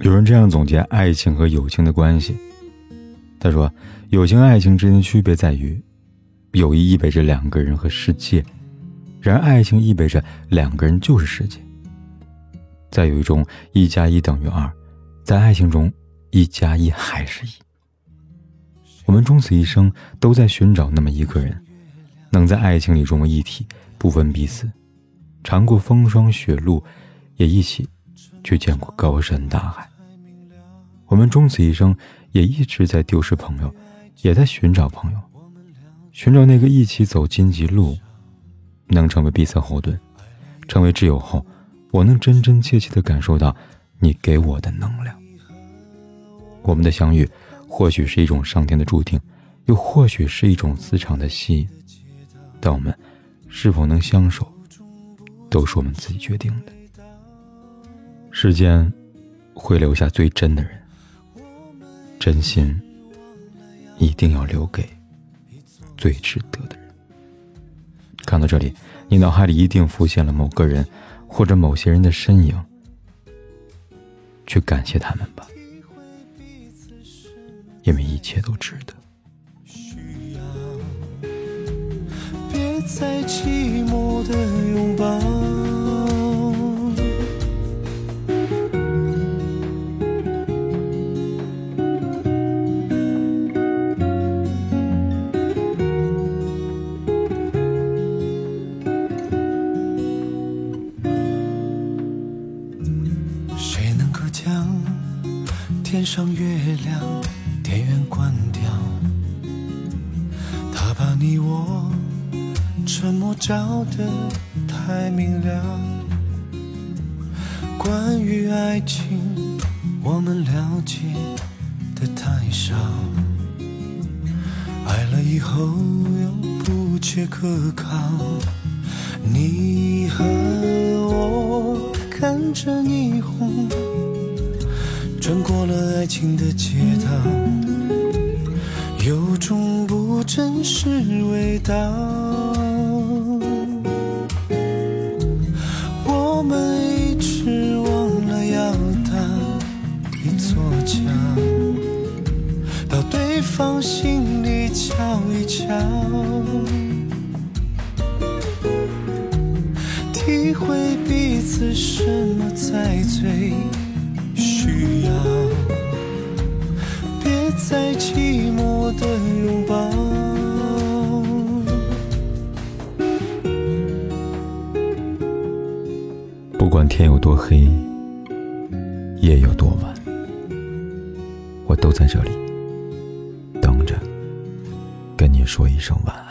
有人这样总结爱情和友情的关系。他说：“友情、爱情之间的区别在于，友谊意味着两个人和世界，然而爱情意味着两个人就是世界。在友谊中，一加一等于二；在爱情中，一加一还是一。我们终此一生都在寻找那么一个人，能在爱情里融为一体，不分彼此，尝过风霜雪露，也一起去见过高山大海。”我们终此一生，也一直在丢失朋友，也在寻找朋友，寻找那个一起走荆棘路，能成为彼此后盾，成为挚友后，我能真真切切的感受到你给我的能量。我们的相遇，或许是一种上天的注定，又或许是一种磁场的吸引，但我们是否能相守，都是我们自己决定的。世间会留下最真的人。真心一定要留给最值得的人。看到这里，你脑海里一定浮现了某个人或者某些人的身影，去感谢他们吧，因为一切都值得。需要别再寂寞的天上月亮，电源关掉，他把你我沉默照得太明了。关于爱情，我们了解的太少，爱了以后又不切可靠。你和我看着霓虹。穿过了爱情的街道，有种不真实味道。我们一直忘了要搭一座桥，到对方心里瞧一瞧，体会彼此什么才最。需要，别再寂寞的拥抱。不管天有多黑，夜有多晚，我都在这里等着，跟你说一声晚安。